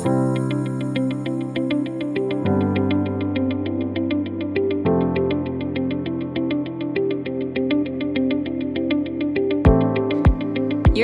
You're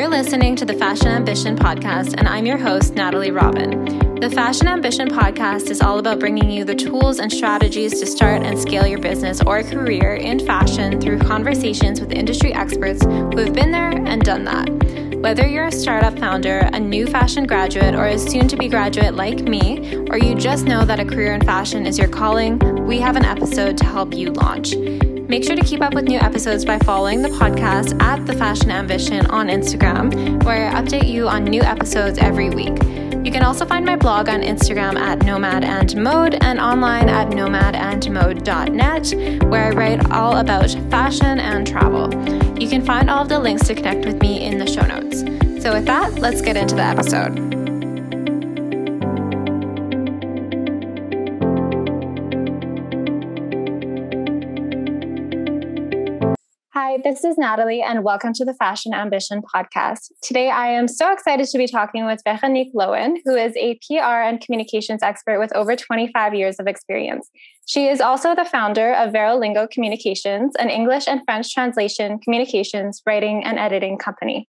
listening to the Fashion Ambition podcast, and I'm your host, Natalie Robin. The Fashion Ambition podcast is all about bringing you the tools and strategies to start and scale your business or career in fashion through conversations with industry experts who have been there and done that. Whether you're a startup founder, a new fashion graduate, or a soon to be graduate like me, or you just know that a career in fashion is your calling, we have an episode to help you launch. Make sure to keep up with new episodes by following the podcast at The Fashion Ambition on Instagram, where I update you on new episodes every week. You can also find my blog on Instagram at Nomad and Mode and online at nomadandmode.net, where I write all about fashion and travel. You can find all of the links to connect with me in the show notes. So, with that, let's get into the episode. This is Natalie, and welcome to the Fashion Ambition podcast. Today, I am so excited to be talking with Veronique Loewen, who is a PR and communications expert with over 25 years of experience. She is also the founder of Verolingo Communications, an English and French translation, communications, writing, and editing company.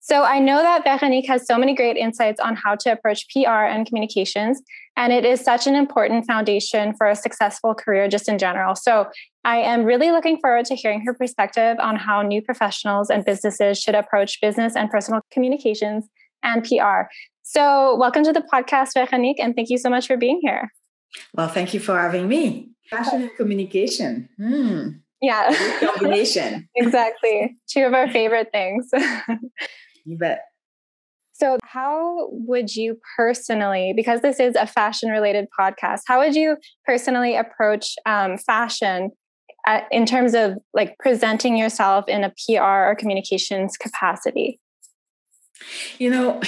So I know that Veronique has so many great insights on how to approach PR and communications, and it is such an important foundation for a successful career just in general. So I am really looking forward to hearing her perspective on how new professionals and businesses should approach business and personal communications and PR. So welcome to the podcast, Veronique, and thank you so much for being here. Well, thank you for having me. Fashion and communication. Hmm. Yeah. combination. exactly. Two of our favorite things. You bet. So, how would you personally, because this is a fashion related podcast, how would you personally approach um, fashion at, in terms of like presenting yourself in a PR or communications capacity? You know,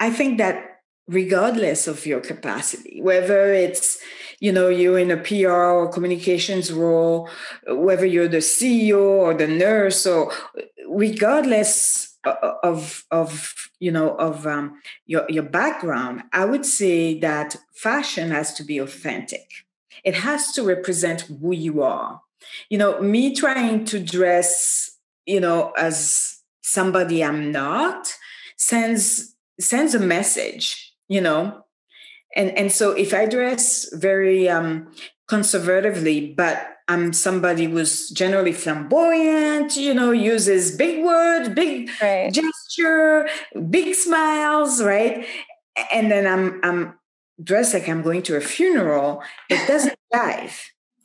I think that regardless of your capacity, whether it's you know you're in a PR or communications role, whether you're the CEO or the nurse, or regardless of of you know of um, your your background i would say that fashion has to be authentic it has to represent who you are you know me trying to dress you know as somebody i'm not sends sends a message you know and and so if i dress very um conservatively but I'm somebody who's generally flamboyant, you know, uses big words, big right. gesture, big smiles, right? And then I'm I'm dressed like I'm going to a funeral. It doesn't jive,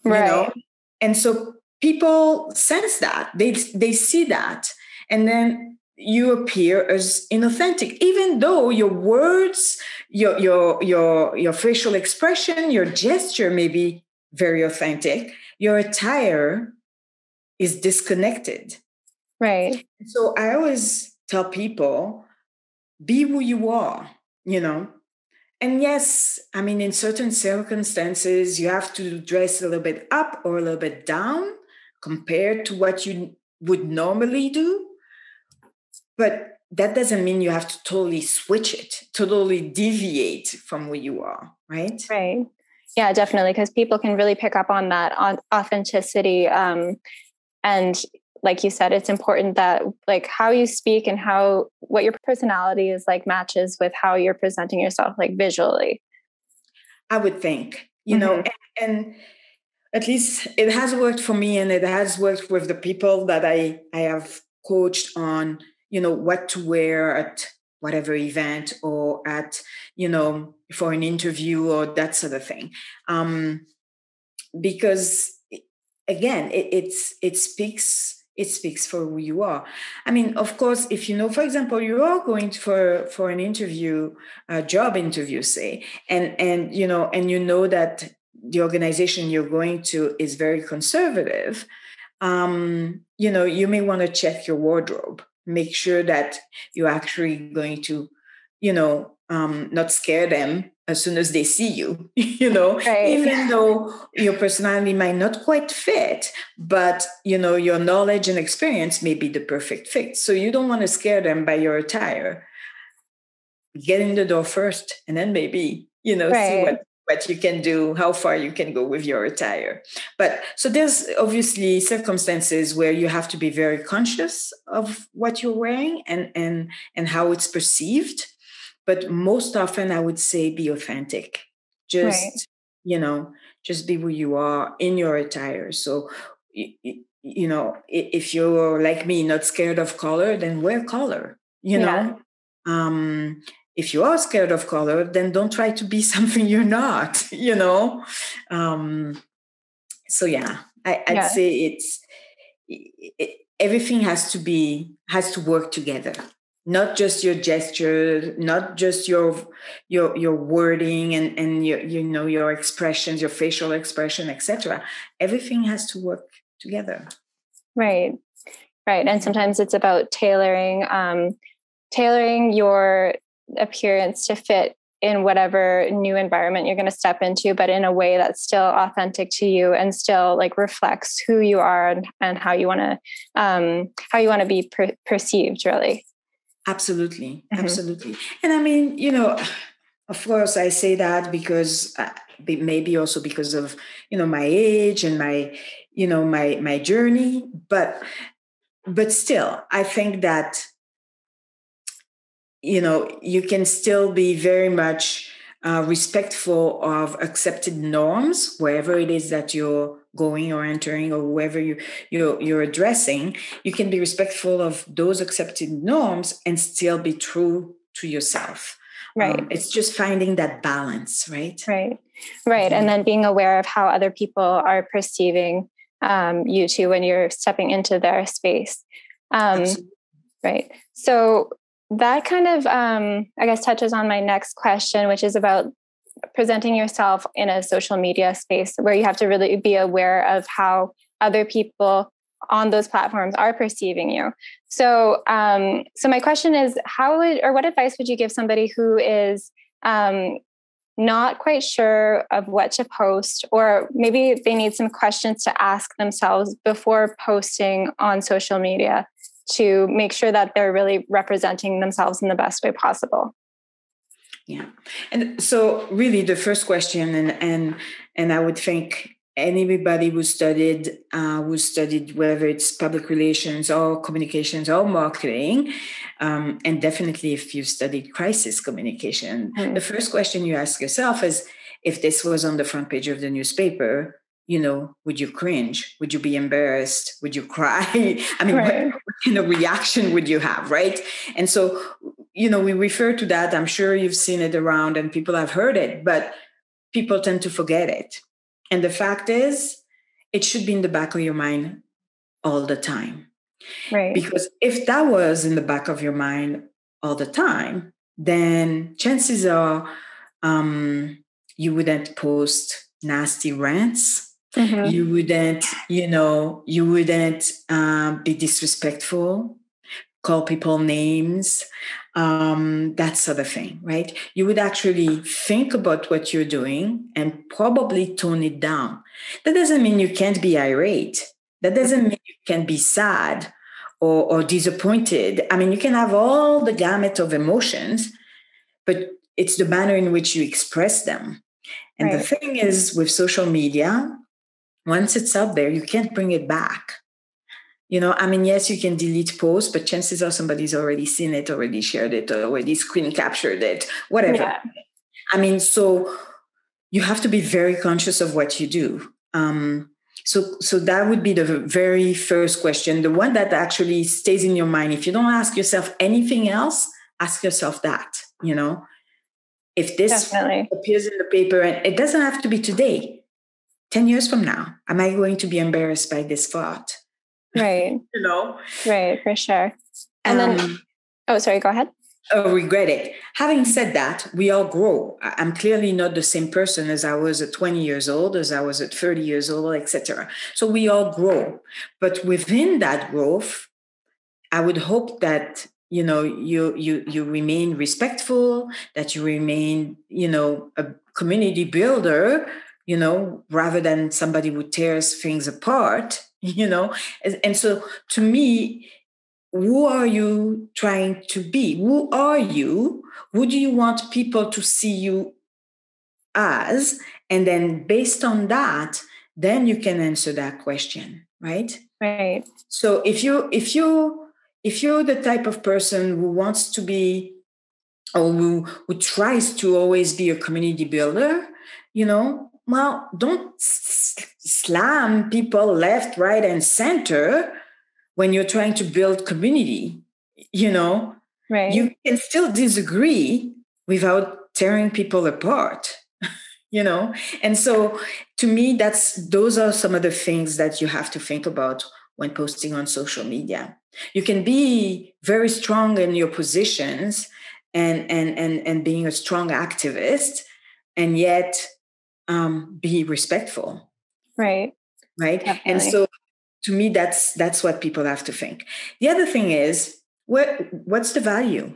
right. you know. And so people sense that they they see that, and then you appear as inauthentic, even though your words, your your your your facial expression, your gesture may be very authentic your attire is disconnected. Right. So I always tell people be who you are, you know. And yes, I mean, in certain circumstances, you have to dress a little bit up or a little bit down compared to what you would normally do. But that doesn't mean you have to totally switch it, totally deviate from who you are, right? Right. Yeah, definitely, because people can really pick up on that authenticity. Um, and like you said, it's important that like how you speak and how what your personality is like matches with how you're presenting yourself, like visually. I would think, you mm-hmm. know, and, and at least it has worked for me, and it has worked with the people that I I have coached on, you know, what to wear at whatever event or at you know for an interview or that sort of thing um, because again it, it's it speaks it speaks for who you are. I mean of course if you know for example you are going for for an interview a job interview say and and you know and you know that the organization you're going to is very conservative um, you know you may want to check your wardrobe make sure that you're actually going to you know um, not scare them as soon as they see you you know? Right. even though your personality might not quite fit but you know your knowledge and experience may be the perfect fit. So you don't want to scare them by your attire. Get in the door first and then maybe you know right. see what what you can do how far you can go with your attire. But so there's obviously circumstances where you have to be very conscious of what you're wearing and and and how it's perceived but most often i would say be authentic just right. you know just be who you are in your attire so you, know if you're like me not scared of color then wear color you know yeah. um if you are scared of color then don't try to be something you're not you know um so yeah I, would yeah. say it's it, everything has to be has to work together not just your gesture not just your your your wording and and your you know your expressions your facial expression etc everything has to work together. Right. Right. And sometimes it's about tailoring um tailoring your appearance to fit in whatever new environment you're going to step into but in a way that's still authentic to you and still like reflects who you are and, and how you want to um, how you want to be per- perceived really absolutely mm-hmm. absolutely and i mean you know of course i say that because uh, maybe also because of you know my age and my you know my my journey but but still i think that you know you can still be very much uh, respectful of accepted norms wherever it is that you're going or entering or whoever you you're, you're addressing you can be respectful of those accepted norms and still be true to yourself. Right. um, it's just finding that balance right? Right. Right. Mm-hmm. and then being aware of how other people are perceiving um, you too when you're stepping into their space. Um, right. So that kind of um, i guess touches on my next question which is about presenting yourself in a social media space where you have to really be aware of how other people on those platforms are perceiving you. So um, so my question is how would or what advice would you give somebody who is um, not quite sure of what to post? Or maybe they need some questions to ask themselves before posting on social media to make sure that they're really representing themselves in the best way possible yeah and so really the first question and and and i would think anybody who studied uh, who studied whether it's public relations or communications or marketing um, and definitely if you studied crisis communication mm-hmm. the first question you ask yourself is if this was on the front page of the newspaper you know, would you cringe? Would you be embarrassed? Would you cry? I mean, right. what, what kind of reaction would you have, right? And so, you know, we refer to that. I'm sure you've seen it around and people have heard it, but people tend to forget it. And the fact is, it should be in the back of your mind all the time. Right. Because if that was in the back of your mind all the time, then chances are um, you wouldn't post nasty rants Mm-hmm. You wouldn't, you know, you wouldn't um, be disrespectful, call people names, um, that sort of thing, right? You would actually think about what you're doing and probably tone it down. That doesn't mean you can't be irate. That doesn't mean you can be sad or, or disappointed. I mean, you can have all the gamut of emotions, but it's the manner in which you express them. And right. the thing is, with social media, once it's out there, you can't bring it back. You know, I mean, yes, you can delete posts, but chances are somebody's already seen it, already shared it, already screen captured it, whatever. Yeah. I mean, so you have to be very conscious of what you do. Um, so, so that would be the very first question, the one that actually stays in your mind. If you don't ask yourself anything else, ask yourself that. You know, if this Definitely. appears in the paper, and it doesn't have to be today 10 years from now, am I going to be embarrassed by this thought? Right. you know? Right, for sure. And um, then, oh, sorry, go ahead. Oh, regret it. Having said that, we all grow. I'm clearly not the same person as I was at 20 years old, as I was at 30 years old, etc. So we all grow. But within that growth, I would hope that you know you you you remain respectful, that you remain you know a community builder you know, rather than somebody who tears things apart, you know. And, so to me, who are you trying to be? Who are you? Who do you want people to see you as? And then based on that, then you can answer that question, right? Right. So if you if you if you're the type of person who wants to be or who, who tries to always be a community builder, you know, well, don't slam people left, right, and center when you're trying to build community. You know, right. you can still disagree without tearing people apart. you know, and so to me, that's those are some of the things that you have to think about when posting on social media. You can be very strong in your positions and and and and being a strong activist, and yet um, be respectful. Right. Right. Definitely. And so to me, that's that's what people have to think. The other thing is what what's the value?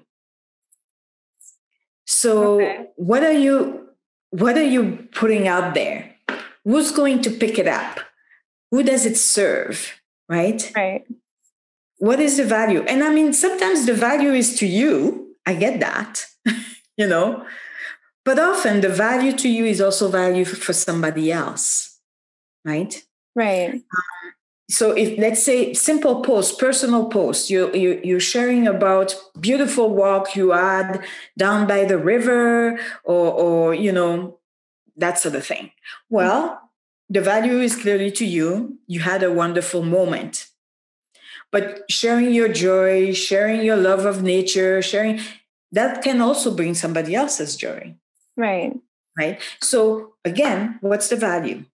So okay. what are you what are you putting out there? Who's going to pick it up? Who does it serve? Right? Right. What is the value? And I mean, sometimes the value is to you. I get that, you know, but often the value to you is also value for somebody else, right? Right. Um, so if let's say simple post, personal post, you, you you're sharing about beautiful walk you had down by the river, or or you know that sort of thing. Well, the value is clearly to you. You had a wonderful moment. But sharing your joy, sharing your love of nature, sharing that can also bring somebody else's joy. Right. Right. So again, what's the value?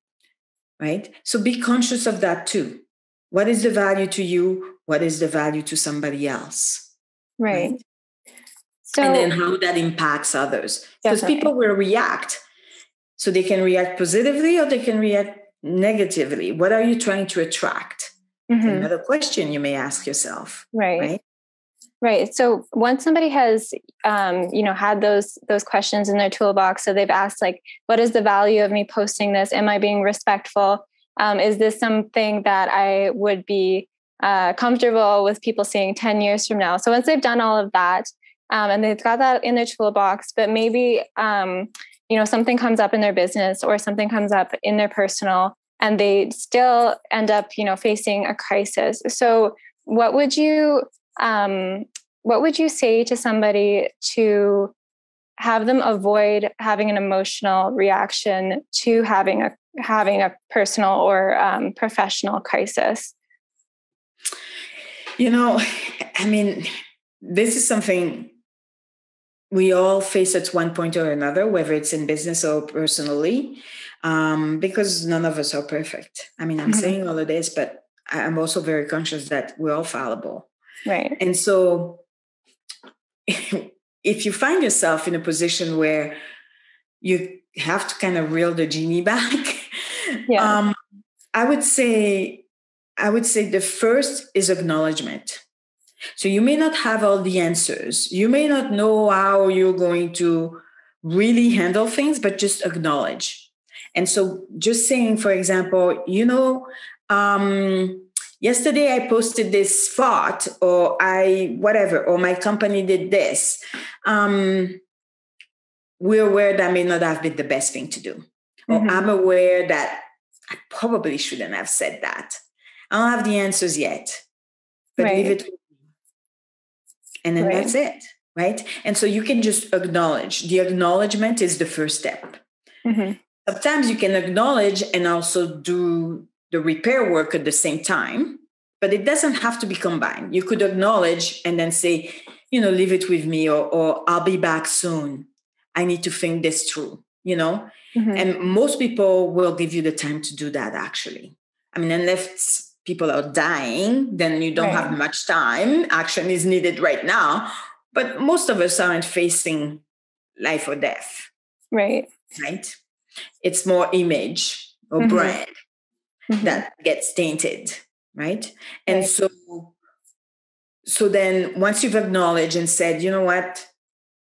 Right. So be conscious of that too. What is the value to you? What is the value to somebody else? Right. right? So, and then how that impacts others. Because people will react. So they can react positively or they can react negatively. What are you trying to attract? Mm-hmm. Another question you may ask yourself. Right. Right. Right. So once somebody has, um, you know, had those those questions in their toolbox, so they've asked like, "What is the value of me posting this? Am I being respectful? Um, is this something that I would be uh, comfortable with people seeing ten years from now?" So once they've done all of that, um, and they've got that in their toolbox, but maybe um, you know something comes up in their business or something comes up in their personal, and they still end up, you know, facing a crisis. So what would you um, what would you say to somebody to have them avoid having an emotional reaction to having a having a personal or um, professional crisis? You know i mean this is something we all face at one point or another whether it's in business or personally um, because none of us are perfect. I mean i'm mm-hmm. saying all of this but i'm also very conscious that we're all fallible Right. And so if you find yourself in a position where you have to kind of reel the genie back, yeah. um, I would say I would say the first is acknowledgement. So you may not have all the answers. You may not know how you're going to really handle things, but just acknowledge. And so just saying, for example, you know, um, yesterday I posted this thought, or I, whatever, or my company did this. Um, we're aware that may not have been the best thing to do. Mm-hmm. I'm aware that I probably shouldn't have said that. I don't have the answers yet, but right. leave it and then right. that's it right and so you can just acknowledge the acknowledgement is the first step mm-hmm. sometimes you can acknowledge and also do the repair work at the same time, but it doesn't have to be combined. You could acknowledge and then say, you know, leave it with me or, or I'll be back soon. I need to think this through, you know? Mm-hmm. And most people will give you the time to do that actually. I mean, unless people are dying, then you don't right. have much time. Action is needed right now. But most of us aren't facing life or death. Right. Right. It's more image or mm-hmm. brand mm-hmm. that gets tainted right and right. so so then once you've acknowledged and said you know what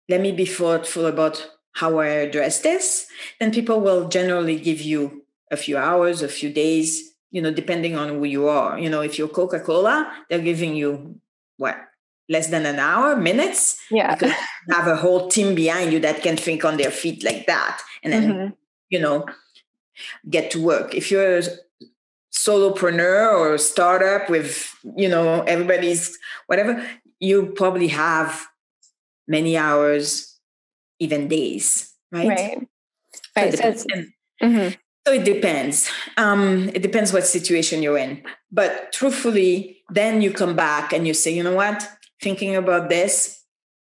let me be thoughtful about how i address this then people will generally give you a few hours a few days you know depending on who you are you know if you're coca-cola they're giving you what less than an hour, minutes. Yeah. Because you have a whole team behind you that can think on their feet like that. And then, mm-hmm. you know, get to work. If you're solopreneur or startup with, you know, everybody's whatever, you probably have many hours, even days, right? Right. Right. So, so, mm-hmm. so it depends. Um, it depends what situation you're in. But truthfully, then you come back and you say, you know what? thinking about this,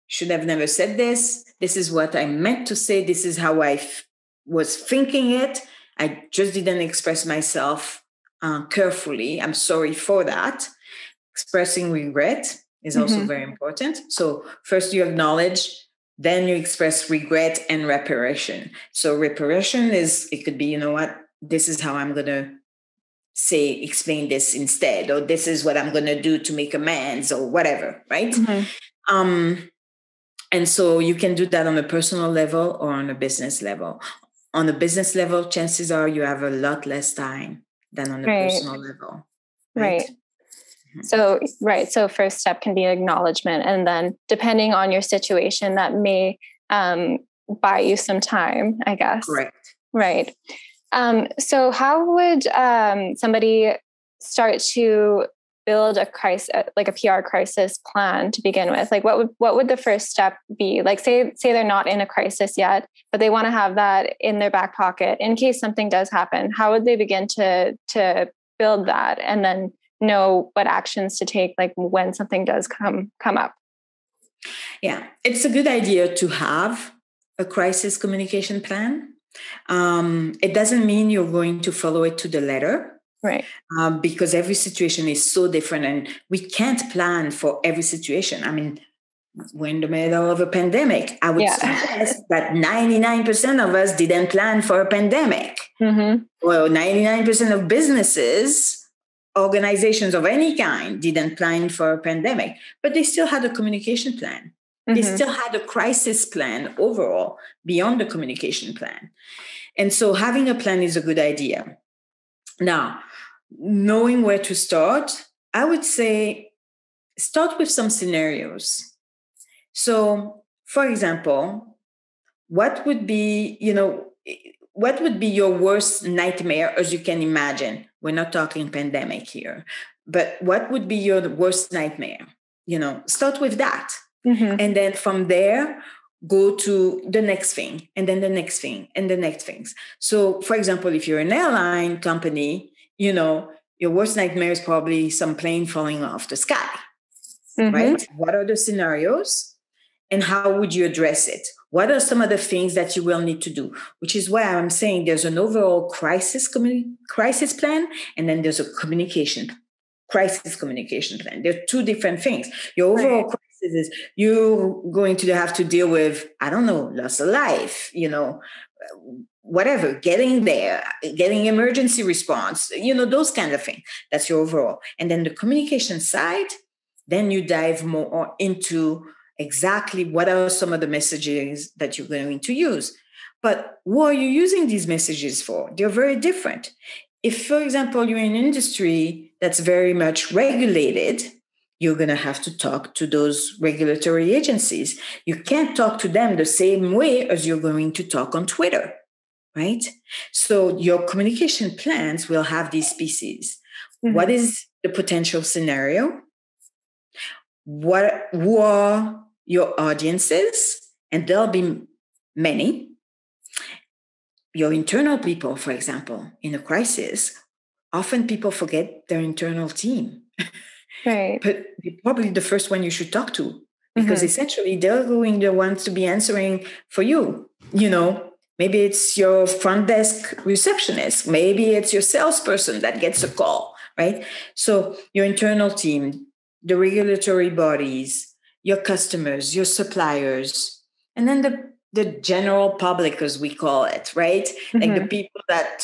should have never said this. This is what I meant to say. This is how I f- was thinking it. I just didn't express myself uh, carefully. I'm sorry for that. Expressing regret is also mm-hmm. very important. So, first you acknowledge, then you express regret and reparation. So, reparation is, it could be, you know what, this is how I'm going to say explain this instead or this is what i'm going to do to make amends or whatever right mm-hmm. um and so you can do that on a personal level or on a business level on a business level chances are you have a lot less time than on a right. personal level right, right. Mm-hmm. so right so first step can be acknowledgement and then depending on your situation that may um, buy you some time i guess correct right um, so, how would um, somebody start to build a crisis, like a PR crisis plan to begin with? Like, what would what would the first step be? Like, say say they're not in a crisis yet, but they want to have that in their back pocket in case something does happen. How would they begin to to build that, and then know what actions to take, like when something does come come up? Yeah, it's a good idea to have a crisis communication plan um, it doesn't mean you're going to follow it to the letter. Right. Um, because every situation is so different and we can't plan for every situation. I mean, we're in the middle of a pandemic. I would yeah. suggest that 99% of us didn't plan for a pandemic. Mm-hmm. Well, 99% of businesses, organizations of any kind, didn't plan for a pandemic, but they still had a communication plan. Mm-hmm. They still had a crisis plan overall beyond the communication plan. And so having a plan is a good idea. Now, knowing where to start, I would say start with some scenarios. So, for example, what would be, you know, what would be your worst nightmare as you can imagine? We're not talking pandemic here, but what would be your worst nightmare? You know, start with that Mm-hmm. And then from there, go to the next thing and then the next thing and the next things. So, for example, if you're an airline company, you know, your worst nightmare is probably some plane falling off the sky, mm-hmm. right? What are the scenarios and how would you address it? What are some of the things that you will need to do? Which is why I'm saying there's an overall crisis communi- crisis plan and then there's a communication crisis communication plan. They're two different things. Your overall right is you're going to have to deal with i don't know loss of life you know whatever getting there getting emergency response you know those kind of things. That's your overall. And then the communication side then you dive more into exactly what are some of the messages that you're going to use. But what are you using these messages for? They're very different. If for example you're in an industry that's very much regulated you're going to have to talk to those regulatory agencies. You can't talk to them the same way as you're going to talk on Twitter, right? So your communication plans will have these pieces. Mm-hmm. What is the potential scenario? What who are your audiences? And there'll be many. Your internal people, for example, in a crisis, often people forget their internal team. Right. But probably the first one you should talk to because mm-hmm. essentially they're going the ones to be answering for you. You know, maybe it's your front desk receptionist, maybe it's your salesperson that gets a call, right? So your internal team, the regulatory bodies, your customers, your suppliers, and then the the general public, as we call it, right? Mm-hmm. Like the mm-hmm. people that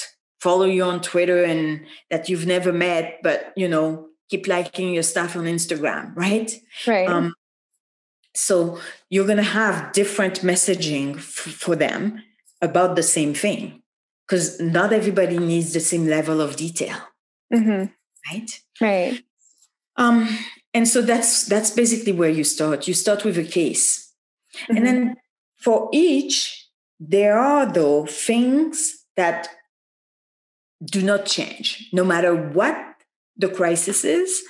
follow you on Twitter and that you've never met, but you know, keep liking your stuff on Instagram, right? Right. Um, so you're going to have different messaging f- for them about the same thing because not everybody needs the same level of detail. Mm-hmm. Right. Right. Um, and so that's that's basically where you start you start with a case mm-hmm. and then for each there are though things that do not change no matter what the crisis is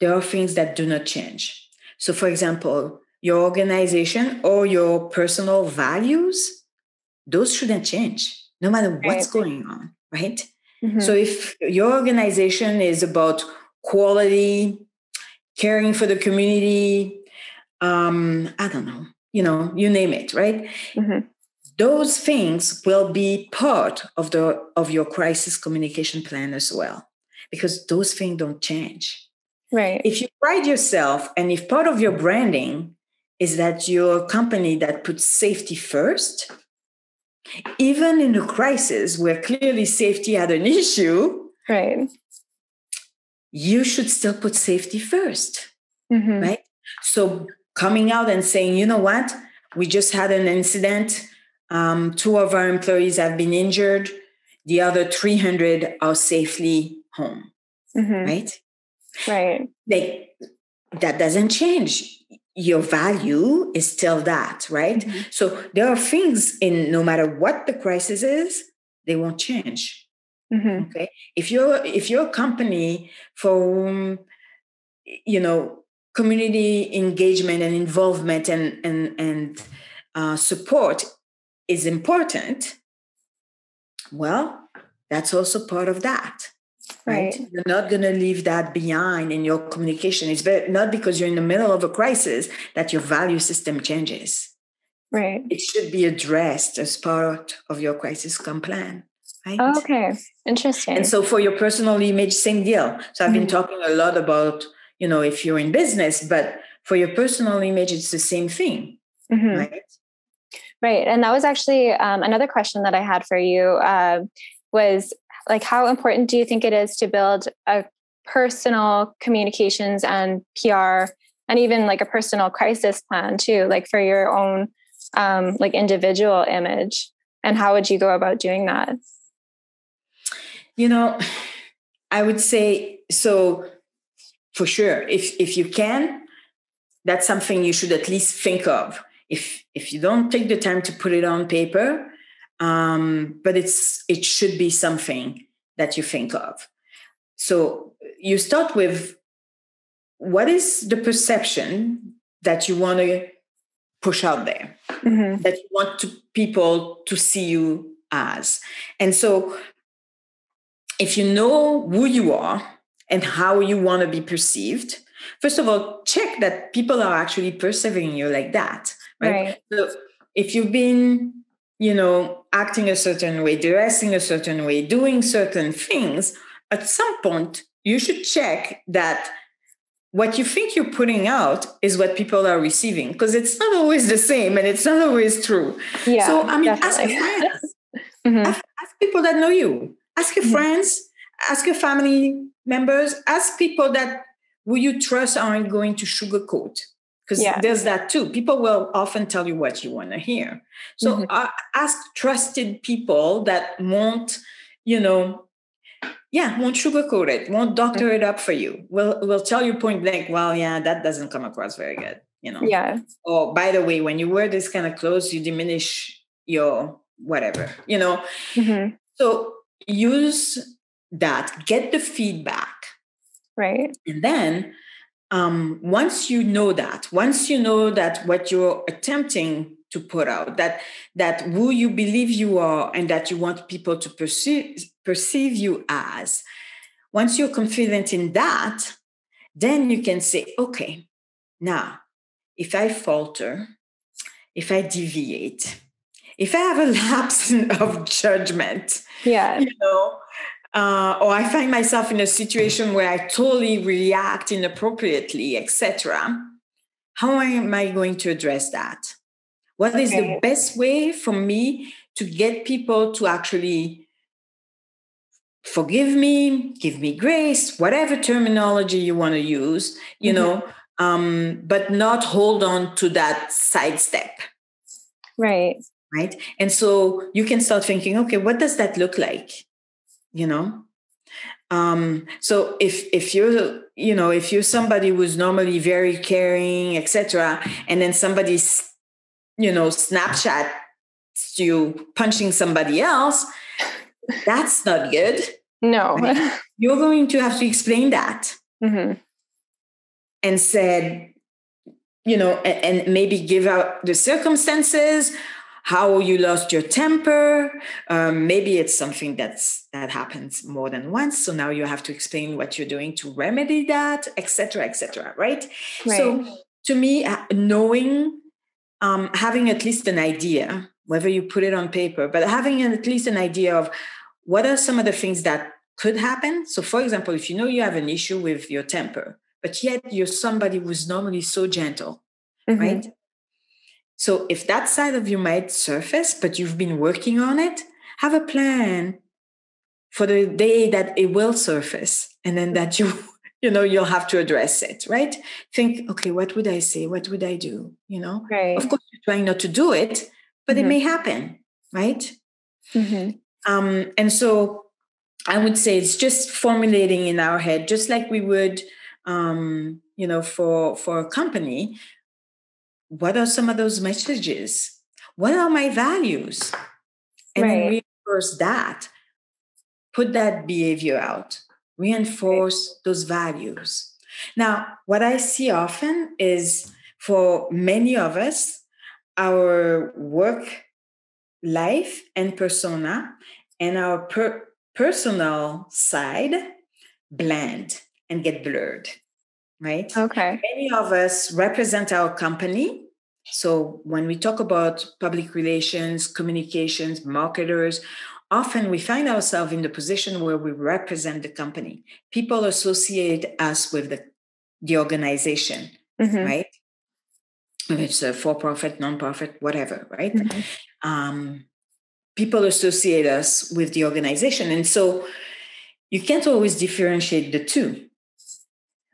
there are things that do not change so for example your organization or your personal values those shouldn't change no matter what's right. going on right mm-hmm. so if your organization is about quality caring for the community um i don't know you know you name it right mm-hmm. those things will be part of the of your crisis communication plan as well because those things don't change right if you pride yourself and if part of your branding is that you're a company that puts safety first even in a crisis where clearly safety had an issue right you should still put safety 1st mm-hmm. right? So coming out and saying, you know what, we just had an incident. Um, two of our employees have been injured. The other 300 are safely home, mm-hmm. right? Right. Like that doesn't change. Your value is still that, right? Mm-hmm. So there are things in no matter what the crisis is, they won't change. Mm-hmm. Okay. If you're if your company for you know community engagement and involvement and and and uh, support is important, well, that's also part of that. Right. right? You're not going to leave that behind in your communication. It's very, not because you're in the middle of a crisis that your value system changes. Right. It should be addressed as part of your crisis come plan. Right? Okay. Interesting. And so for your personal image, same deal. So I've mm-hmm. been talking a lot about, you know, if you're in business, but for your personal image, it's the same thing. Mm-hmm. Right. Right. And that was actually um, another question that I had for you uh, was like, how important do you think it is to build a personal communications and PR and even like a personal crisis plan too, like for your own um, like individual image? And how would you go about doing that? You know, I would say so for sure. If if you can, that's something you should at least think of. If if you don't take the time to put it on paper, um, but it's it should be something that you think of. So you start with what is the perception that you want to push out there, mm-hmm. that you want to people to see you as. And so if you know who you are and how you want to be perceived, first of all, check that people are actually perceiving you like that. Right. right. So if you've been, you know, acting a certain way, dressing a certain way, doing certain things, at some point you should check that what you think you're putting out is what people are receiving because it's not always the same and it's not always true. Yeah, so I mean, ask friends, mm-hmm. ask, ask people that know you Ask your mm-hmm. friends, ask your family members, ask people that who you trust aren't going to sugarcoat. Because yeah. there's that too. People will often tell you what you want to hear. So mm-hmm. uh, ask trusted people that won't, you know, yeah, won't sugarcoat it, won't doctor mm-hmm. it up for you. Will will tell you point blank, well, yeah, that doesn't come across very good, you know. Yeah. Or by the way, when you wear this kind of clothes, you diminish your whatever, you know. Mm-hmm. So use that, get the feedback. Right. And then um, once you know that, once you know that what you're attempting to put out, that that who you believe you are and that you want people to perceive perceive you as, once you're confident in that, then you can say, okay, now if I falter, if I deviate, if I have a lapse of judgment, yeah, you know, uh, or I find myself in a situation where I totally react inappropriately, etc., how am I going to address that? What is okay. the best way for me to get people to actually forgive me, give me grace, whatever terminology you want to use, you mm-hmm. know, um, but not hold on to that sidestep. Right right and so you can start thinking okay what does that look like you know Um, so if if you're you know if you're somebody who's normally very caring, etc., and then somebody's you know Snapchat you punching somebody else, that's not good. No, right? you're going to have to explain that mm-hmm. and said, you know, and, and maybe give out the circumstances how you lost your temper. Um, maybe it's something that's that happens more than once. So now you have to explain what you're doing to remedy that etc etc right? right? So to me uh, knowing um, having at least an idea whether you put it on paper but having at least an idea of what are some of the things that could happen. So for example if you know you have an issue with your temper but yet you're somebody who's normally so gentle mm-hmm. right so if that side of you might surface, but you've been working on it, have a plan for the day that it will surface and then that you you know you'll have to address it right think okay what would i say what would i do you know right. of course you're trying not to do it but mm-hmm. it may happen right mm-hmm. um, and so i would say it's just formulating in our head just like we would um, you know for for a company what are some of those messages? What are my values? And right. reinforce that. Put that behavior out. Reinforce those values. Now, what I see often is for many of us, our work life and persona and our per- personal side blend and get blurred right? Okay. Many of us represent our company. So when we talk about public relations, communications, marketers, often we find ourselves in the position where we represent the company. People associate us with the, the organization, mm-hmm. right? If it's a for-profit, non-profit, whatever, right? Mm-hmm. Um, people associate us with the organization. And so you can't always differentiate the two.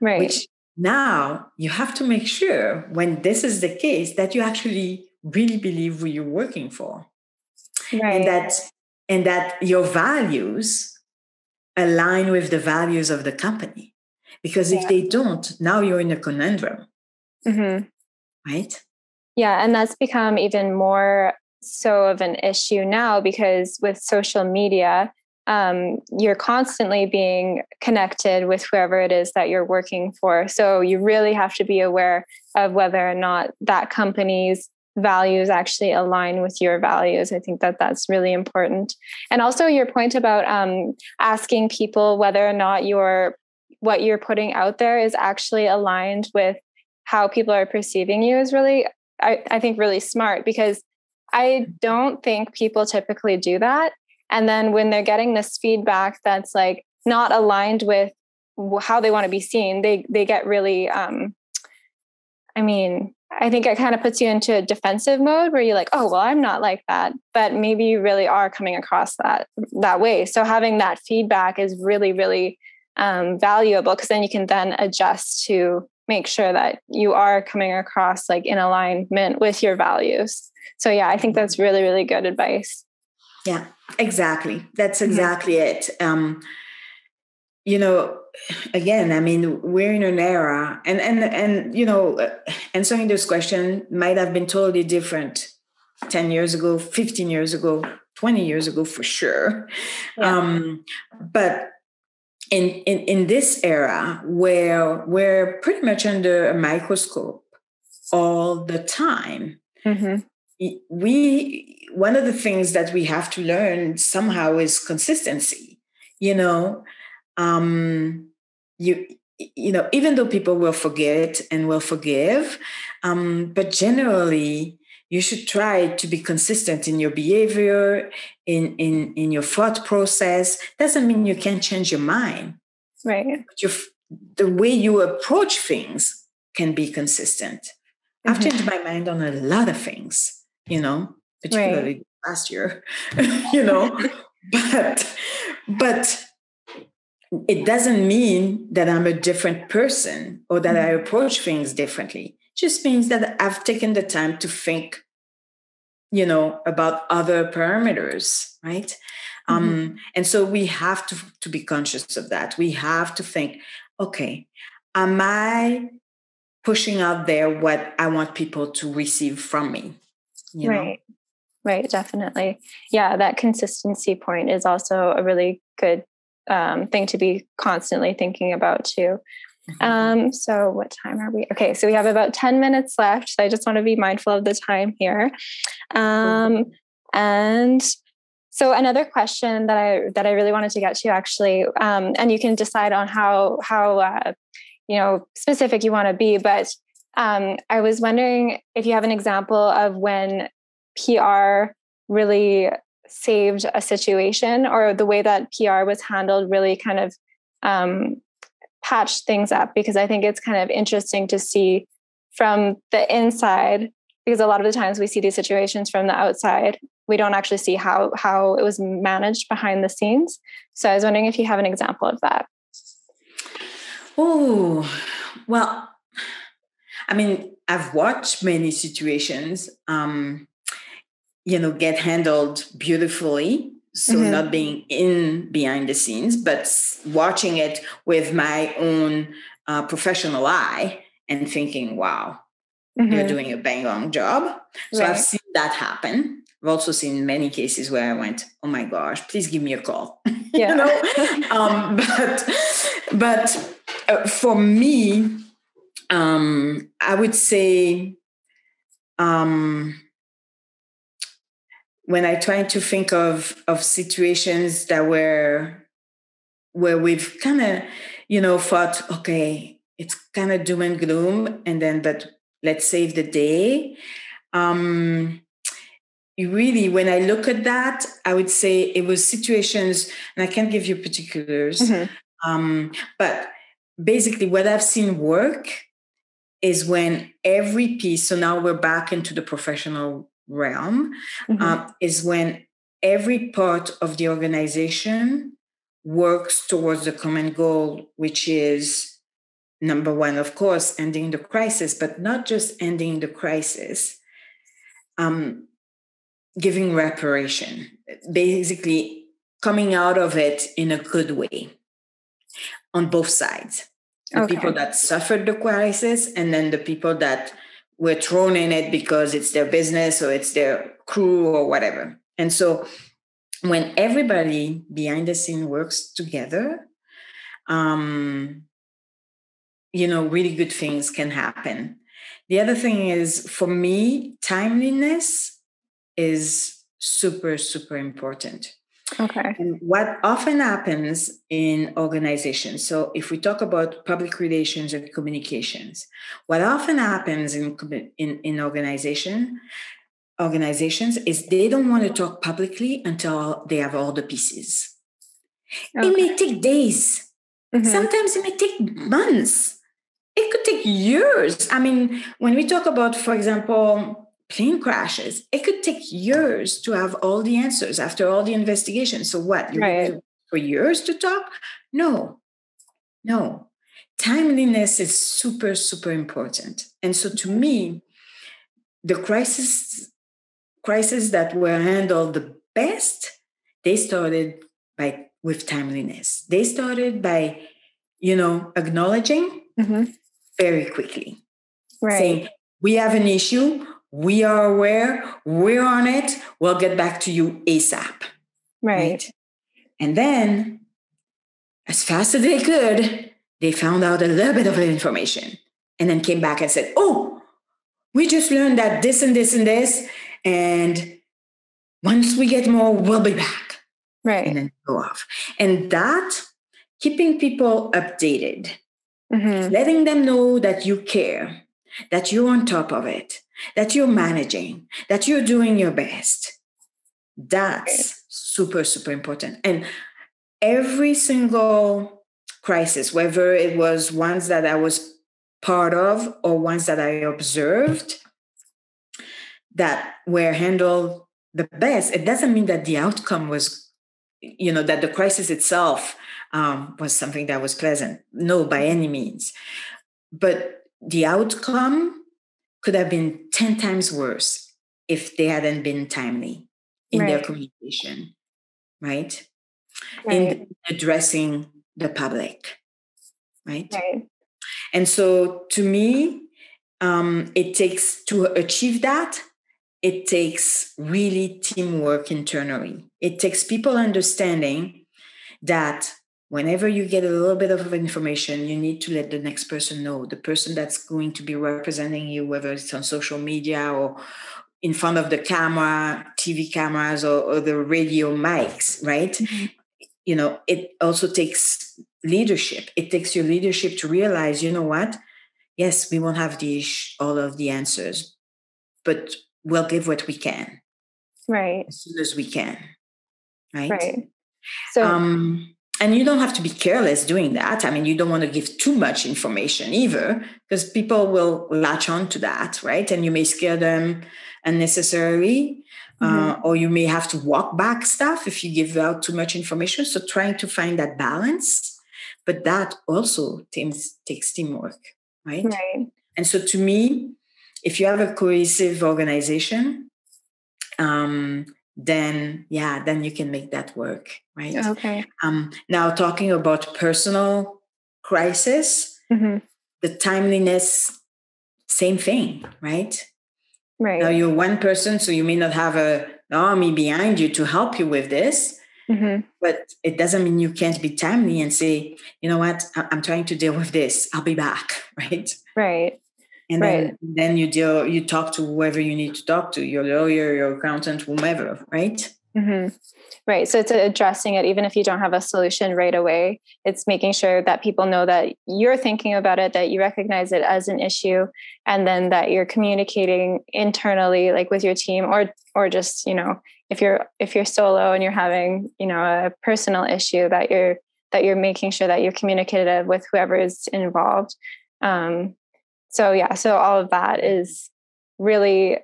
Right. Which now you have to make sure when this is the case that you actually really believe who you're working for. Right. And that and that your values align with the values of the company. Because if they don't, now you're in a conundrum. Mm-hmm. Right? Yeah, and that's become even more so of an issue now because with social media, um, you're constantly being connected with whoever it is that you're working for. So you really have to be aware of whether or not that company's values actually align with your values. I think that that's really important. And also your point about um, asking people whether or not your what you're putting out there is actually aligned with how people are perceiving you is really, I, I think, really smart because I don't think people typically do that. And then when they're getting this feedback that's like not aligned with how they want to be seen, they they get really um I mean, I think it kind of puts you into a defensive mode where you're like, oh, well, I'm not like that. But maybe you really are coming across that that way. So having that feedback is really, really um, valuable because then you can then adjust to make sure that you are coming across like in alignment with your values. So yeah, I think that's really, really good advice. Yeah, exactly. That's exactly mm-hmm. it. Um, you know, again, I mean, we're in an era, and and and you know, uh, answering this question might have been totally different ten years ago, fifteen years ago, twenty years ago, for sure. Yeah. Um, but in, in in this era where we're pretty much under a microscope all the time, mm-hmm we one of the things that we have to learn somehow is consistency you know? Um you you know even though people will forget and will forgive um but generally you should try to be consistent in your behavior in in in your thought process. Doesn't mean you can't change your mind. Right. But your, the way you approach things can be consistent. Mm-hmm. i've changed my mind on a lot of things you know, particularly right. last year, you know, but but it doesn't mean that I'm a different person or that I mm-hmm. approach things differently. It just means that I've taken the time to think, you know, about other parameters, right? Um, mm-hmm. And so we have to, to be conscious of that. We have to think, okay, am I pushing out there what I want people to receive from me? You right. Know? Right, definitely. Yeah, that consistency point is also a really good um, thing to be constantly thinking about too. Mm-hmm. Um, so what time are we? Okay, so we have about 10 minutes left. So I just want to be mindful of the time here. Um, and so another question that I that I really wanted to get to actually, um, and you can decide on how how uh, you know specific you want to be, but um, I was wondering if you have an example of when PR really saved a situation or the way that PR was handled really kind of um, patched things up because I think it's kind of interesting to see from the inside because a lot of the times we see these situations from the outside we don't actually see how how it was managed behind the scenes. So i was wondering if you have an example of that. Oh well i mean i've watched many situations um you know get handled beautifully so mm-hmm. not being in behind the scenes but watching it with my own uh, professional eye and thinking wow mm-hmm. you're doing a bang on job so right. i've seen that happen i've also seen many cases where i went oh my gosh please give me a call yeah. you know um, but but uh, for me um, i would say um, when I try to think of of situations that were where we've kind of, you know, thought, okay, it's kind of doom and gloom, and then but let's save the day. Um, really, when I look at that, I would say it was situations, and I can't give you particulars, mm-hmm. um, but basically, what I've seen work is when every piece. So now we're back into the professional realm mm-hmm. um, is when every part of the organization works towards the common goal, which is number one, of course, ending the crisis, but not just ending the crisis, um, giving reparation, basically coming out of it in a good way on both sides. The okay. people that suffered the crisis and then the people that were thrown in it because it's their business or it's their crew or whatever. And so when everybody behind the scene works together, um, you know, really good things can happen. The other thing is for me, timeliness is super, super important. Okay. And what often happens in organizations, so if we talk about public relations and communications, what often happens in, in, in organization, organizations is they don't want to talk publicly until they have all the pieces. Okay. It may take days. Mm-hmm. Sometimes it may take months. It could take years. I mean, when we talk about, for example, plane crashes, it could take years to have all the answers after all the investigations. So what? Right. for years to talk? No, no. Timeliness is super, super important. And so to me, the crisis crises that were handled the best, they started by with timeliness. They started by, you know, acknowledging mm-hmm. very quickly. Right. Saying, we have an issue we are aware, we're on it, we'll get back to you ASAP. Right. right. And then, as fast as they could, they found out a little bit of information and then came back and said, Oh, we just learned that this and this and this. And once we get more, we'll be back. Right. And then go off. And that, keeping people updated, mm-hmm. letting them know that you care, that you're on top of it, that you're managing, that you're doing your best. That's super, super important. And every single crisis, whether it was ones that I was part of or ones that I observed that were handled the best, it doesn't mean that the outcome was, you know, that the crisis itself um, was something that was pleasant. No, by any means. But the outcome could have been 10 times worse if they hadn't been timely in right. their communication. right? right. In addressing the public, right? Right. And so to me, um, it takes to achieve that, it takes really teamwork internally. It takes people understanding that whenever you get a little bit of information, you need to let the next person know, the person that's going to be representing you, whether it's on social media or in front of the camera, TV cameras, or, or the radio mics, right? Mm-hmm. You know, it also takes leadership. It takes your leadership to realize, you know what? Yes, we won't have the all of the answers, but we'll give what we can. Right. As soon as we can. Right. Right. So um and you don't have to be careless doing that. I mean, you don't want to give too much information either, because people will latch on to that, right? And you may scare them unnecessarily, uh, mm-hmm. uh, or you may have to walk back stuff if you give out too much information. So, trying to find that balance, but that also teams, takes teamwork, right? Right. And so, to me, if you have a cohesive organization, um, then yeah, then you can make that work, right? Okay. Um, now talking about personal crisis, mm-hmm. the timeliness, same thing, right? Right. Now you're one person, so you may not have a army behind you to help you with this. Mm-hmm. But it doesn't mean you can't be timely and say, you know what, I'm trying to deal with this. I'll be back, right? Right and right. then then you deal you talk to whoever you need to talk to your lawyer your accountant whomever right mm-hmm. right so it's addressing it even if you don't have a solution right away it's making sure that people know that you're thinking about it that you recognize it as an issue and then that you're communicating internally like with your team or or just you know if you're if you're solo and you're having you know a personal issue that you're that you're making sure that you're communicative with whoever is involved um, so yeah so all of that is really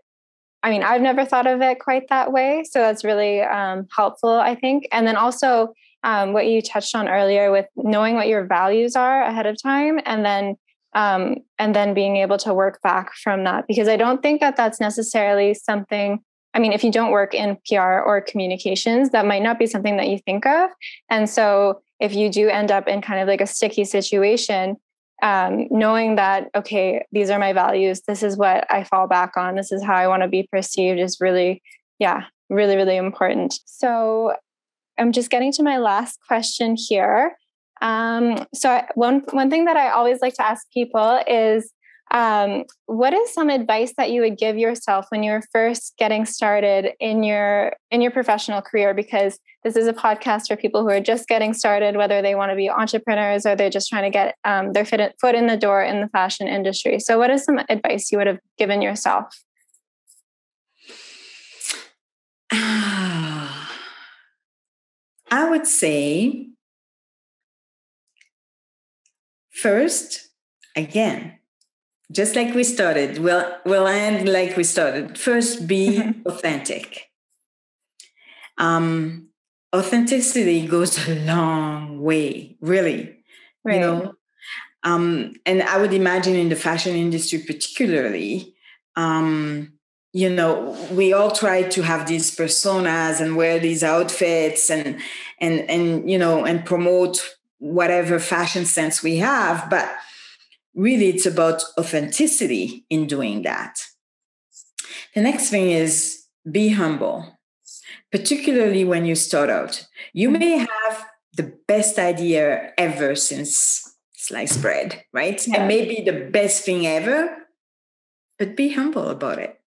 i mean i've never thought of it quite that way so that's really um, helpful i think. And then also um, what you touched on earlier with knowing what your values are ahead of time and then um, and then being able to work back from that because i don't think that that's necessarily something i mean if you don't work in pr or communications that might not be something that you think of. And so if you do end up in kind of like a sticky situation um, knowing that okay these are my values. This is what i fall back on. This is how i want to be perceived is really yeah really really important. So i'm just getting to my last question here. Um, so I, one one thing that i always like to ask people is um, what is some advice that you would give yourself when you were first getting started in your in your professional career? Because this is a podcast for people who are just getting started whether they want to be entrepreneurs or they're just trying to get um, their foot in the door in the fashion industry. So what is some advice you would have given yourself? I would say first again just like we started we'll we'll end like we started first be mm-hmm. authentic um authenticity goes a long way really right. you know um and i would imagine in the fashion industry particularly um you know we all try to have these personas and wear these outfits and and and you know and promote whatever fashion sense we have but really it's about authenticity in doing that. The next thing is be humble, particularly when you start out. You may have the best idea ever since sliced bread, right? Yeah. And maybe the best thing ever, but be humble about it.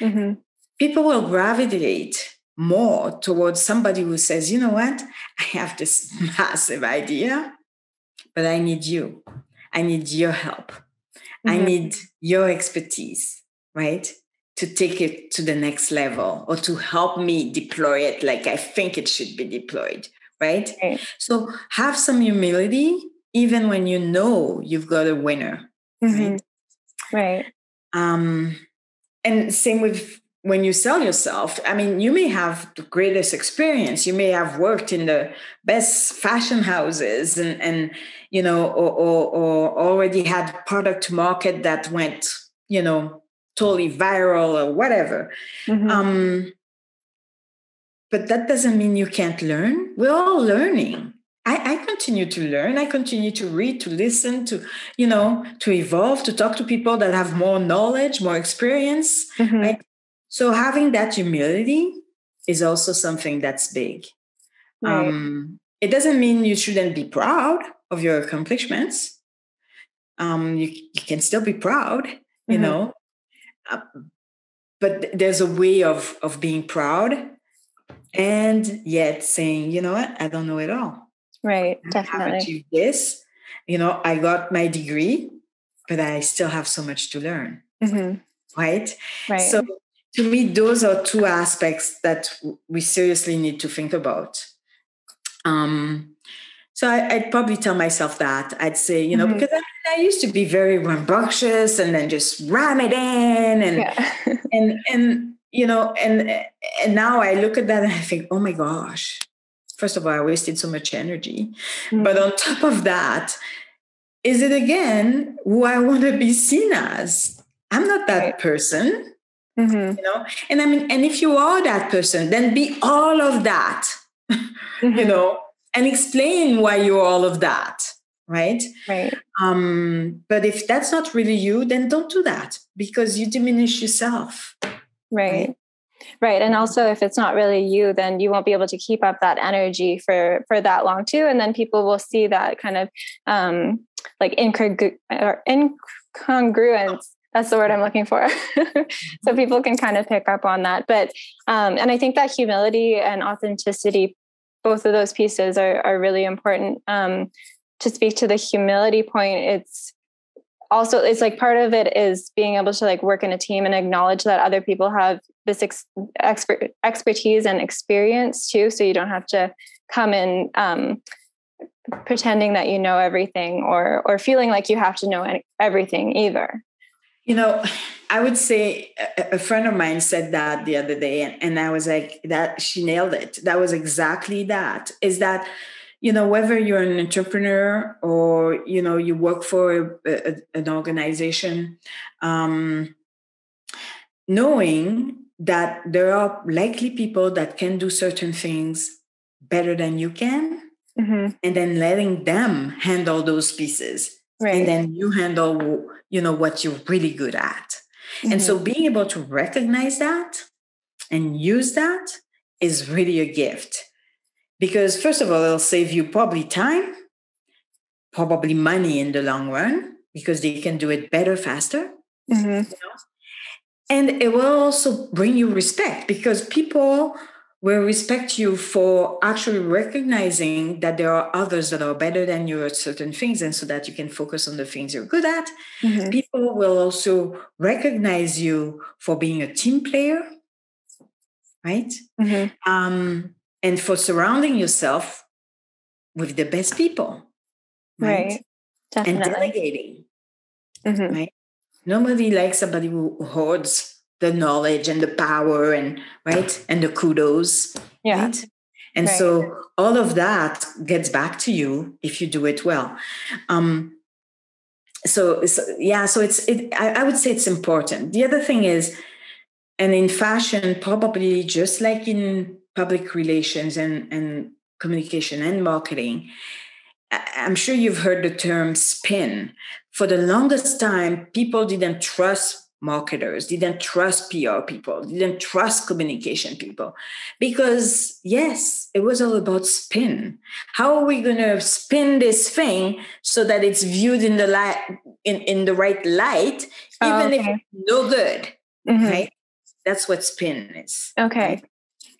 Mm-hmm. People will gravitate more towards somebody who says, you know what, I have this massive idea, but I need you. I need your help. Mm-hmm. I need your expertise, right? To take it to the next level or to help me deploy it like I think it should be deployed, right? right. So have some humility, even when you know you've got a winner, mm-hmm. right? Right. Um, and same with when you sell yourself, I mean, you may have the greatest experience. You may have worked in the best fashion houses and, and you know, or, or, or already had product to market that went, you know, totally viral or whatever. Mm-hmm. Um, but that doesn't mean you can't learn. We're all learning. I, I, continue to learn. I continue to read, to listen, to, you know, to evolve, to talk to people that have more knowledge, more experience. Mm-hmm. Right? So having that humility is also something that's big. Right. Um, it doesn't mean you shouldn't be proud of your accomplishments. Um, you, you can still be proud, you mm-hmm. know, uh, but there's a way of of being proud and yet saying, you know what, I don't know it all. Right, I definitely. achieved this. You know, I got my degree, but I still have so much to learn. Mm-hmm. Right? Right. So to me, those are two aspects that we seriously need to think about. Um, so I, would probably tell myself that. I'd say, you know, mm-hmm. because I, I, used to be very rambunctious and then just ram it in and yeah. and and you know, and and now I look at that and I think, oh my gosh, first of all, I wasted so much energy. Mm-hmm. But on top of that, is it again who I want to be seen as? I'm not that right. person. Mm-hmm. You know, and I mean, and if you are that person, then be all of that. Mm-hmm. you know, and explain why you're all of that right right um but if that's not really you then don't do that because you diminish yourself right, right? right and also if it's not really you then you won't be able to keep up that energy for for that long too and then people will see that kind of um like incongru- incongruence that's the word i'm looking for so mm-hmm. people can kind of pick up on that but um and i think that humility and authenticity both of those pieces are, are really important. Um to speak to the humility point it's also it's like part of it is being able to like work in a team and acknowledge that other people have this ex- expert expertise and experience too. So you don't have to come in um, pretending that you know everything or or feeling like you have to know everything either you know i would say a, friend of mine said that the other day and, and i was like that she nailed it that was exactly that is that you know whether you're an entrepreneur or you know you work for a, a, an organization um, knowing that there are likely people that can do certain things better than you can mm-hmm. and then letting them handle those pieces right. and then you handle you know what you're really good at mm-hmm. and so mm-hmm. being able to recognize that and use that is really a gift because, first of all, it'll save you probably time, probably money in the long run, because they can do it better, faster. Mm-hmm. You know? And it will also bring you respect because people will respect you for actually recognizing that there are others that are better than you at certain things and so that you can focus on the things you're good at. Mm-hmm. People will also recognize you for being a team player, right? Mm-hmm. Um, and for surrounding yourself with the best people right, right. Definitely. and delegating mm-hmm. right nobody likes somebody who hoards the knowledge and the power and right and the kudos yeah right? and right. so all of that gets back to you if you do it well um so, so yeah so it's it I, I would say it's important the other thing is and in fashion probably just like in public relations and, and communication and marketing, I'm sure you've heard the term spin. For the longest time, people didn't trust marketers, didn't trust PR people, didn't trust communication people. Because, yes, it was all about spin. How are we going to spin this thing so that it's viewed in the light in, in the right light, oh, even oh, okay. if it's no good? Mm-hmm. Right? That's what spin is. Okay. Right?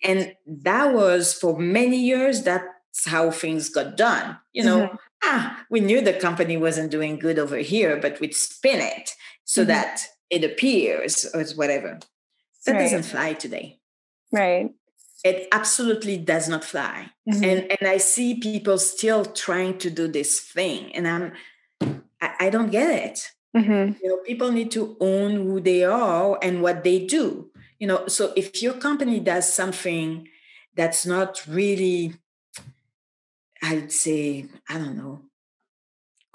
And that was for many years, that's how things got done. You know, mm-hmm. ah, we knew the company wasn't doing good over here, but we'd spin it so mm-hmm. that it appears or whatever. That right. doesn't fly today. Right. It absolutely does not fly. Mm-hmm. And and I see people still trying to do this thing. And I'm I, I don't get it. Mm-hmm. You know, people need to own who they are and what they do you know so if your company does something that's not really i'd say i don't know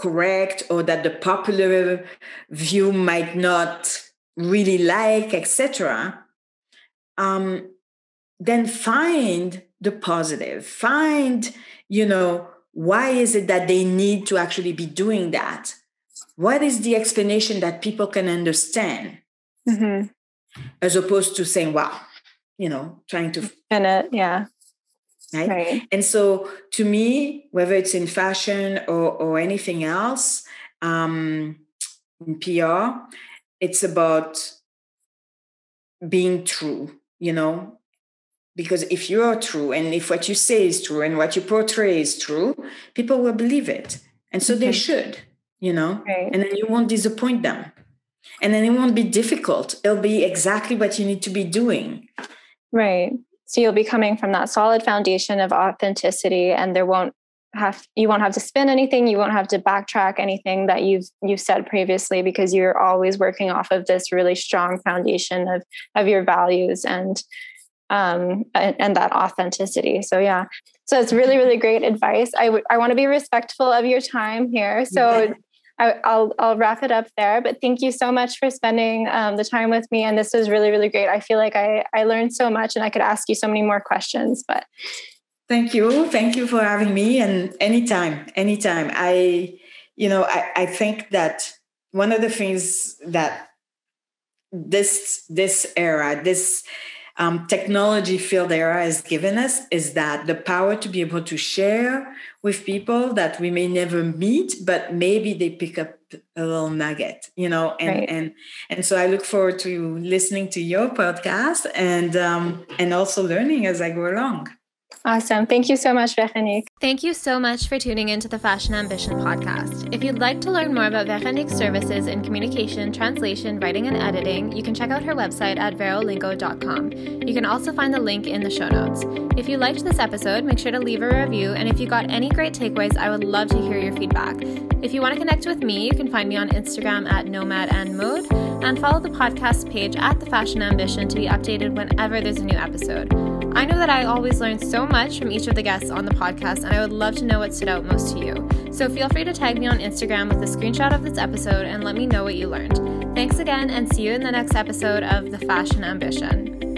correct or that the popular view might not really like etc um then find the positive. Find you know why is it that they need to actually be doing that? What is the explanation that people can understand? Mm-hmm. as opposed to saying wow you know trying to and it yeah right? right? And so, to me, whether it's in fashion or, or anything else, um, in PR, it's about being true, you know, because if you are true and if what you say is true and what you portray is true, people will believe it. And so mm-hmm. they should, you know, right. and then you won't disappoint them. And then it won't be difficult. It'll be exactly what you need to be doing. Right. So you'll be coming from that solid foundation of authenticity and there won't have you won't have to spin anything, you won't have to backtrack anything that you've you've said previously because you're always working off of this really strong foundation of of your values and um and, and that authenticity. So yeah. So it's really really great advice. I I want to be respectful of your time here. So I, will I'll wrap it up there. But thank you so much for spending um, the time with me. And this was really, really great. I feel like I, I learned so much and I could ask you so many more questions. But thank you. Thank you for having me. And anytime, anytime. I, you know, I, I think that one of the things that this this era, this um, technology field era has given us is that the power to be able to share with people that we may never meet, but maybe they pick up a little nugget, you know, and right. and and so I look forward to listening to your podcast and um, and also learning as I go along. Awesome. Thank you so much, Veronique. Thank you so much for tuning into the Fashion Ambition podcast. If you'd like to learn more about Veronique's services in communication, translation, writing, and editing, you can check out her website at verolingo.com. You can also find the link in the show notes. If you liked this episode, make sure to leave a review, and if you got any great takeaways, I would love to hear your feedback. If you want to connect with me, you can find me on Instagram at nomad and mode, and follow the podcast page at the Fashion Ambition to be updated whenever there's a new episode. I know that I always learn so much from each of the guests on the podcast, and I would love to know what stood out most to you. So feel free to tag me on Instagram with a screenshot of this episode and let me know what you learned. Thanks again, and see you in the next episode of The Fashion Ambition.